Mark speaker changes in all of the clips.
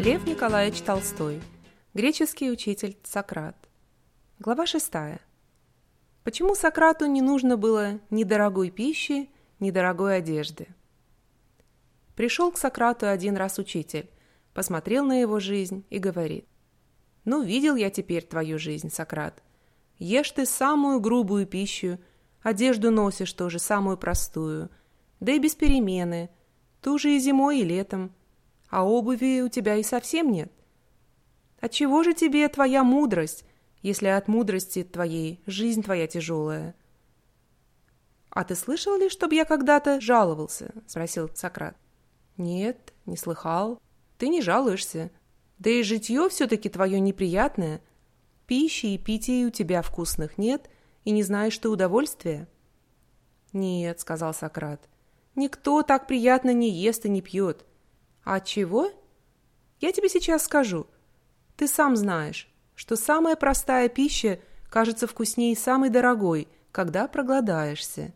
Speaker 1: Лев Николаевич Толстой. Греческий учитель Сократ. Глава 6. Почему Сократу не нужно было ни дорогой пищи, ни дорогой одежды? Пришел к Сократу один раз учитель, посмотрел на его жизнь и говорит. «Ну, видел я теперь твою жизнь, Сократ. Ешь ты самую грубую пищу, одежду носишь тоже самую простую, да и без перемены, ту же и зимой, и летом, а обуви у тебя и совсем нет. Отчего же тебе твоя мудрость, если от мудрости твоей жизнь твоя тяжелая?» «А ты слышал ли, чтобы я когда-то жаловался?» – спросил Сократ. «Нет, не слыхал. Ты не жалуешься. Да и житье все-таки твое неприятное. Пищи и питья у тебя вкусных нет, и не знаешь ты удовольствия?» «Нет», — сказал Сократ, — «никто так приятно не ест и не пьет. А чего? Я тебе сейчас скажу. Ты сам знаешь, что самая простая пища кажется вкуснее самой дорогой, когда проголодаешься.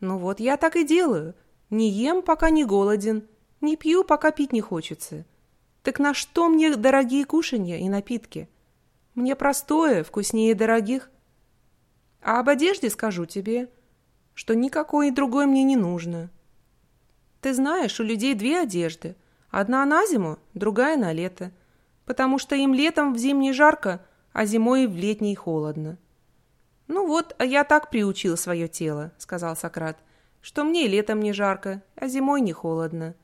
Speaker 1: Ну вот я так и делаю. Не ем, пока не голоден, не пью, пока пить не хочется. Так на что мне дорогие кушанья и напитки? Мне простое, вкуснее дорогих. А об одежде скажу тебе, что никакой другой мне не нужно. Ты знаешь, у людей две одежды. Одна на зиму, другая на лето. Потому что им летом в зимней жарко, а зимой в летней холодно. «Ну вот, а я так приучил свое тело», — сказал Сократ, «что мне летом не жарко, а зимой не холодно.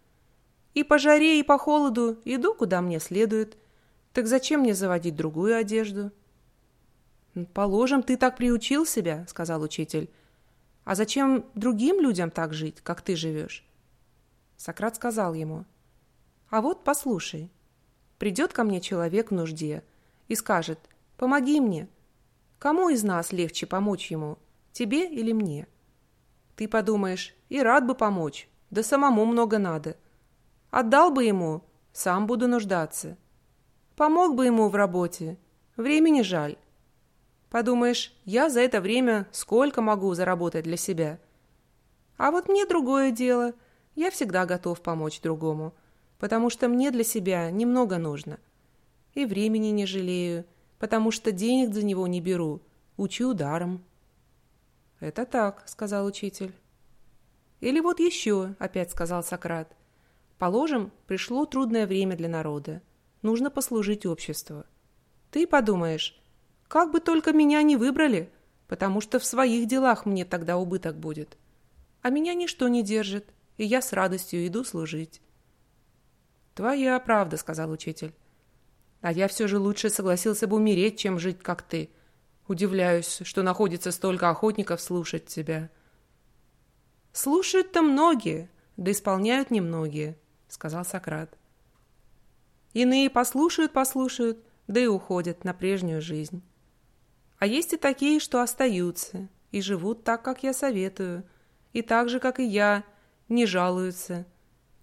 Speaker 1: И по жаре, и по холоду иду, куда мне следует. Так зачем мне заводить другую одежду?» «Положим, ты так приучил себя», — сказал учитель. «А зачем другим людям так жить, как ты живешь?» Сократ сказал ему, «А вот послушай, придет ко мне человек в нужде и скажет, помоги мне. Кому из нас легче помочь ему, тебе или мне?» Ты подумаешь, и рад бы помочь, да самому много надо. Отдал бы ему, сам буду нуждаться. Помог бы ему в работе, времени жаль. Подумаешь, я за это время сколько могу заработать для себя. А вот мне другое дело – я всегда готов помочь другому, потому что мне для себя немного нужно. И времени не жалею, потому что денег за него не беру, учу даром. «Это так», — сказал учитель. «Или вот еще», — опять сказал Сократ. «Положим, пришло трудное время для народа. Нужно послужить обществу. Ты подумаешь, как бы только меня не выбрали, потому что в своих делах мне тогда убыток будет. А меня ничто не держит и я с радостью иду служить. «Твоя правда», — сказал учитель. «А я все же лучше согласился бы умереть, чем жить, как ты. Удивляюсь, что находится столько охотников слушать тебя». «Слушают-то многие, да исполняют немногие», — сказал Сократ. «Иные послушают-послушают, да и уходят на прежнюю жизнь. А есть и такие, что остаются и живут так, как я советую, и так же, как и я, не жалуются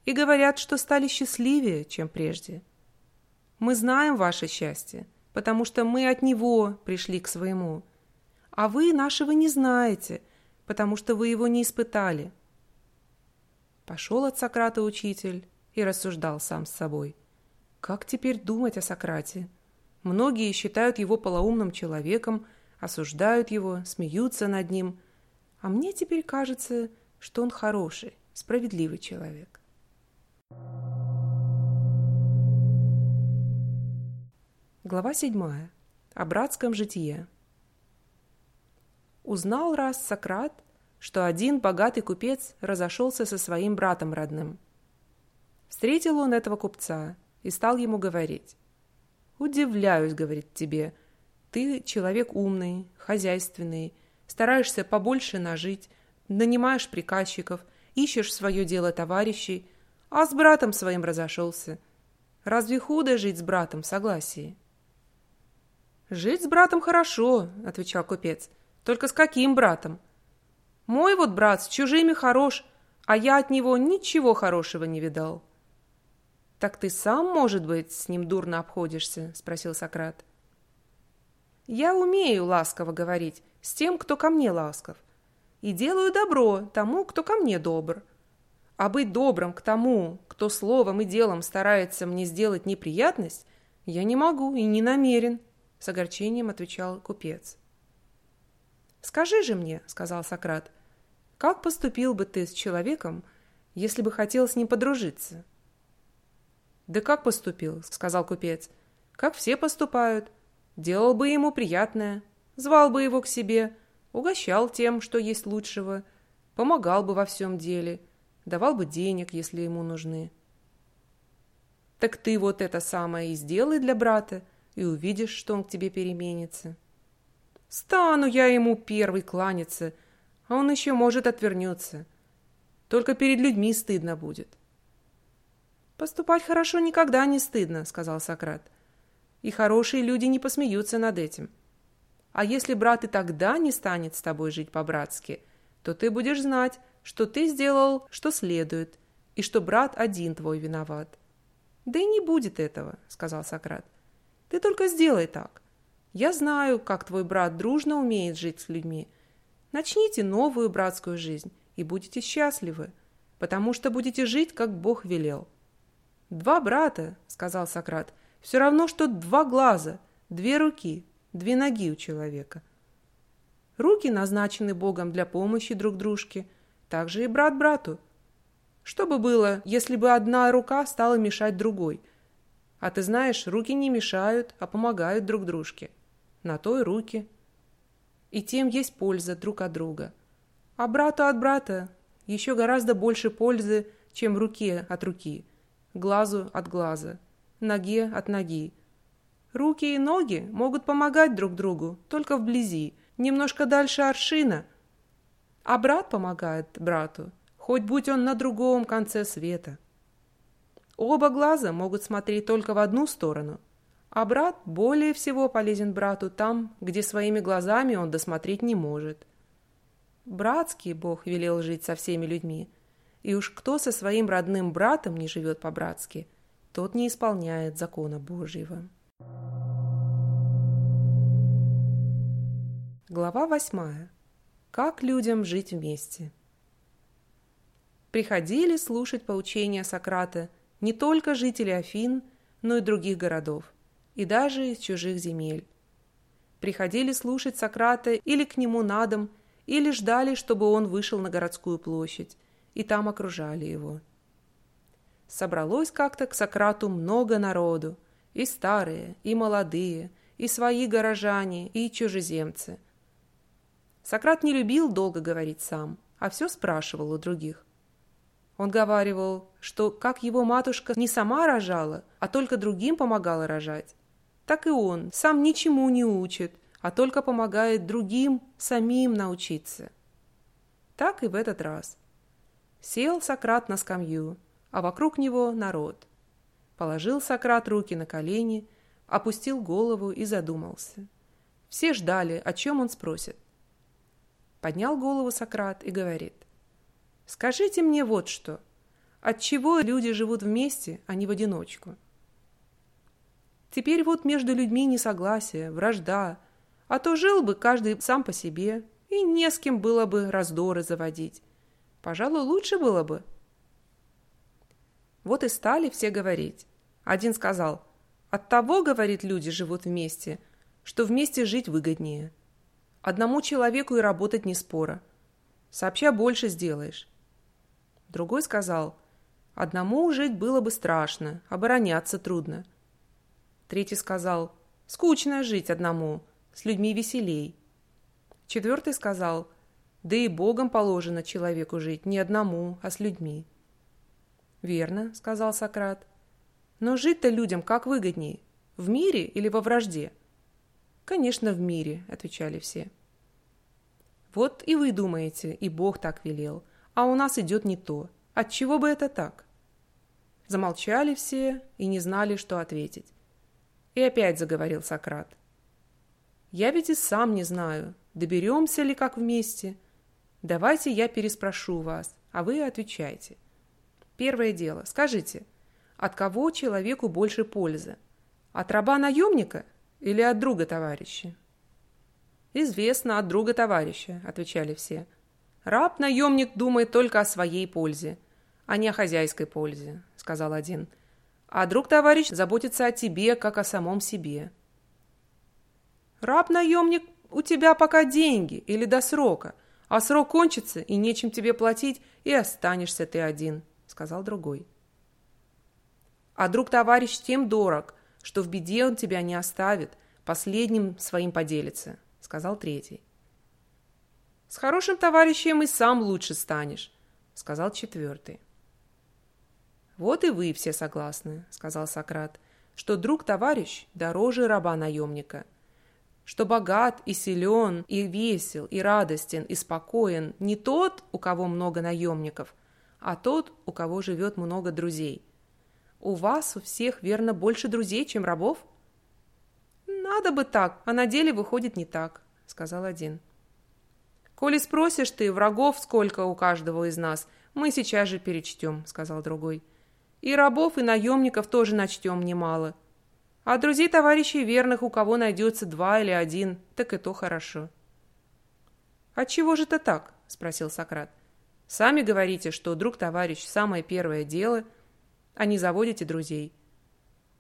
Speaker 1: и говорят, что стали счастливее, чем прежде. Мы знаем ваше счастье, потому что мы от него пришли к своему, а вы нашего не знаете, потому что вы его не испытали. Пошел от Сократа учитель и рассуждал сам с собой. Как теперь думать о Сократе? Многие считают его полоумным человеком, осуждают его, смеются над ним, а мне теперь кажется, что он хороший справедливый человек. Глава 7. О братском житие. Узнал раз Сократ, что один богатый купец разошелся со своим братом родным. Встретил он этого купца и стал ему говорить. «Удивляюсь, — говорит тебе, — ты человек умный, хозяйственный, стараешься побольше нажить, нанимаешь приказчиков, ищешь свое дело товарищей, а с братом своим разошелся. Разве худо жить с братом в согласии? «Жить с братом хорошо», — отвечал купец. «Только с каким братом? Мой вот брат с чужими хорош, а я от него ничего хорошего не видал». «Так ты сам, может быть, с ним дурно обходишься?» — спросил Сократ. «Я умею ласково говорить с тем, кто ко мне ласков, и делаю добро тому, кто ко мне добр. А быть добрым к тому, кто словом и делом старается мне сделать неприятность, я не могу и не намерен, — с огорчением отвечал купец. «Скажи же мне, — сказал Сократ, — как поступил бы ты с человеком, если бы хотел с ним подружиться?» «Да как поступил, — сказал купец, — как все поступают. Делал бы ему приятное, звал бы его к себе, угощал тем, что есть лучшего, помогал бы во всем деле, давал бы денег, если ему нужны. Так ты вот это самое и сделай для брата, и увидишь, что он к тебе переменится. Стану я ему первый кланяться, а он еще, может, отвернется. Только перед людьми стыдно будет. «Поступать хорошо никогда не стыдно», — сказал Сократ. «И хорошие люди не посмеются над этим. А если брат и тогда не станет с тобой жить по-братски, то ты будешь знать, что ты сделал, что следует, и что брат один твой виноват. Да и не будет этого, сказал Сократ. Ты только сделай так. Я знаю, как твой брат дружно умеет жить с людьми. Начните новую братскую жизнь и будете счастливы, потому что будете жить, как Бог велел. Два брата, сказал Сократ, все равно, что два глаза, две руки, две ноги у человека. Руки назначены Богом для помощи друг дружке, также и брат брату – что бы было, если бы одна рука стала мешать другой? А ты знаешь, руки не мешают, а помогают друг дружке. На то и руки. И тем есть польза друг от друга. А брату от брата еще гораздо больше пользы, чем руке от руки, глазу от глаза, ноге от ноги. Руки и ноги могут помогать друг другу только вблизи, немножко дальше аршина. А брат помогает брату хоть будь он на другом конце света. Оба глаза могут смотреть только в одну сторону, а брат более всего полезен брату там, где своими глазами он досмотреть не может. Братский Бог велел жить со всеми людьми, и уж кто со своим родным братом не живет по-братски, тот не исполняет закона Божьего. Глава восьмая. Как людям жить вместе? приходили слушать поучения Сократа не только жители Афин, но и других городов, и даже из чужих земель. Приходили слушать Сократа или к нему на дом, или ждали, чтобы он вышел на городскую площадь, и там окружали его. Собралось как-то к Сократу много народу, и старые, и молодые, и свои горожане, и чужеземцы. Сократ не любил долго говорить сам, а все спрашивал у других. Он говаривал, что как его матушка не сама рожала, а только другим помогала рожать, так и он сам ничему не учит, а только помогает другим самим научиться. Так и в этот раз. Сел Сократ на скамью, а вокруг него народ. Положил Сократ руки на колени, опустил голову и задумался. Все ждали, о чем он спросит. Поднял голову Сократ и говорит – Скажите мне вот что. Отчего люди живут вместе, а не в одиночку? Теперь вот между людьми несогласие, вражда, а то жил бы каждый сам по себе, и не с кем было бы раздоры заводить. Пожалуй, лучше было бы. Вот и стали все говорить. Один сказал, от того, говорит, люди живут вместе, что вместе жить выгоднее. Одному человеку и работать не спора. Сообща больше сделаешь. Другой сказал, одному жить было бы страшно, обороняться трудно. Третий сказал, скучно жить одному, с людьми веселей. Четвертый сказал, да и Богом положено человеку жить не одному, а с людьми. «Верно», — сказал Сократ. «Но жить-то людям как выгоднее, в мире или во вражде?» «Конечно, в мире», — отвечали все. «Вот и вы думаете, и Бог так велел а у нас идет не то. Отчего бы это так? Замолчали все и не знали, что ответить. И опять заговорил Сократ. Я ведь и сам не знаю, доберемся ли как вместе. Давайте я переспрошу вас, а вы отвечайте. Первое дело, скажите, от кого человеку больше пользы? От раба-наемника или от друга-товарища? «Известно, от друга-товарища», — отвечали все. Раб-наемник думает только о своей пользе, а не о хозяйской пользе», — сказал один. «А друг-товарищ заботится о тебе, как о самом себе». «Раб-наемник, у тебя пока деньги или до срока, а срок кончится, и нечем тебе платить, и останешься ты один», — сказал другой. «А друг-товарищ тем дорог, что в беде он тебя не оставит, последним своим поделится», — сказал третий. «С хорошим товарищем и сам лучше станешь», — сказал четвертый. «Вот и вы все согласны», — сказал Сократ, «что друг-товарищ дороже раба-наемника, что богат и силен, и весел, и радостен, и спокоен не тот, у кого много наемников, а тот, у кого живет много друзей. У вас у всех, верно, больше друзей, чем рабов?» «Надо бы так, а на деле выходит не так», — сказал один. «Коли спросишь ты, врагов сколько у каждого из нас, мы сейчас же перечтем», — сказал другой. И рабов, и наемников тоже начтем немало. А друзей товарищей верных, у кого найдется два или один, так и то хорошо. «Отчего же это так?» – спросил Сократ. «Сами говорите, что друг-товарищ – самое первое дело, а не заводите друзей.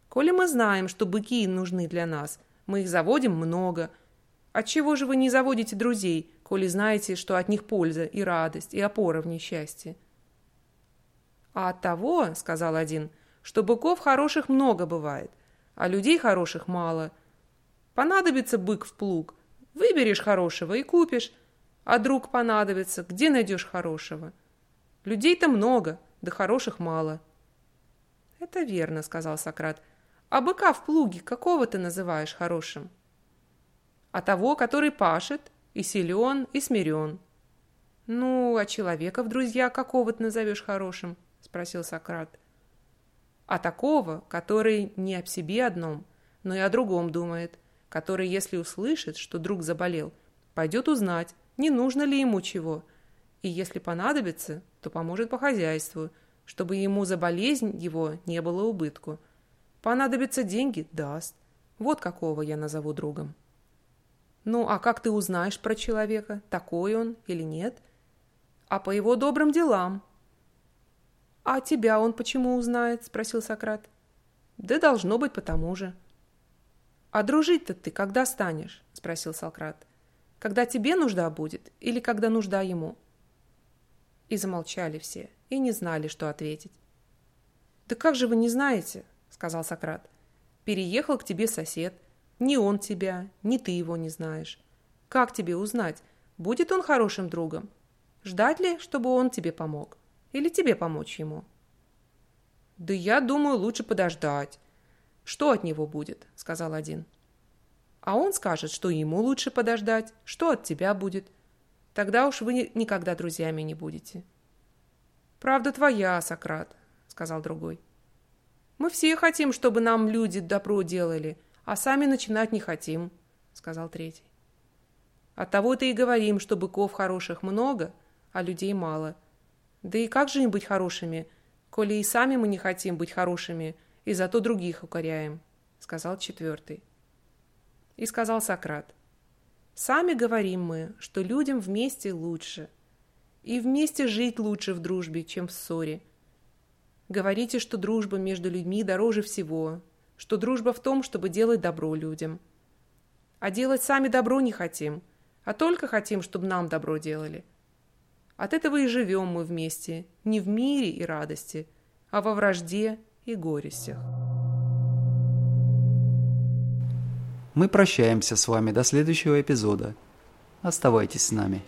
Speaker 1: Коли мы знаем, что быки нужны для нас, мы их заводим много. Отчего же вы не заводите друзей, коли знаете, что от них польза и радость, и опора в несчастье?» А от того, сказал один, что быков хороших много бывает, а людей хороших мало. Понадобится бык в плуг, выберешь хорошего и купишь, а друг понадобится, где найдешь хорошего? Людей-то много, да хороших мало. Это верно, сказал Сократ. А быка в плуге какого ты называешь хорошим? А того, который пашет, и силен, и смирен. Ну, а человека в друзья какого ты назовешь хорошим? спросил Сократ. А такого, который не об себе одном, но и о другом думает, который, если услышит, что друг заболел, пойдет узнать, не нужно ли ему чего, и если понадобится, то поможет по хозяйству, чтобы ему за болезнь его не было убытку. Понадобятся деньги – даст. Вот какого я назову другом. Ну, а как ты узнаешь про человека, такой он или нет? А по его добрым делам, «А тебя он почему узнает?» – спросил Сократ. «Да должно быть потому же». «А дружить-то ты когда станешь?» – спросил Сократ. «Когда тебе нужда будет или когда нужда ему?» И замолчали все, и не знали, что ответить. «Да как же вы не знаете?» – сказал Сократ. «Переехал к тебе сосед. Ни он тебя, ни ты его не знаешь. Как тебе узнать, будет он хорошим другом? Ждать ли, чтобы он тебе помог?» Или тебе помочь ему?» «Да я думаю, лучше подождать. Что от него будет?» — сказал один. «А он скажет, что ему лучше подождать, что от тебя будет. Тогда уж вы никогда друзьями не будете». «Правда твоя, Сократ», — сказал другой. «Мы все хотим, чтобы нам люди добро делали, а сами начинать не хотим», — сказал третий. «Оттого-то и говорим, что быков хороших много, а людей мало». Да и как же им быть хорошими, коли и сами мы не хотим быть хорошими, и зато других укоряем, — сказал четвертый. И сказал Сократ, «Сами говорим мы, что людям вместе лучше, и вместе жить лучше в дружбе, чем в ссоре. Говорите, что дружба между людьми дороже всего, что дружба в том, чтобы делать добро людям. А делать сами добро не хотим, а только хотим, чтобы нам добро делали. От этого и живем мы вместе, не в мире и радости, а во вражде и горестях.
Speaker 2: Мы прощаемся с вами до следующего эпизода. Оставайтесь с нами.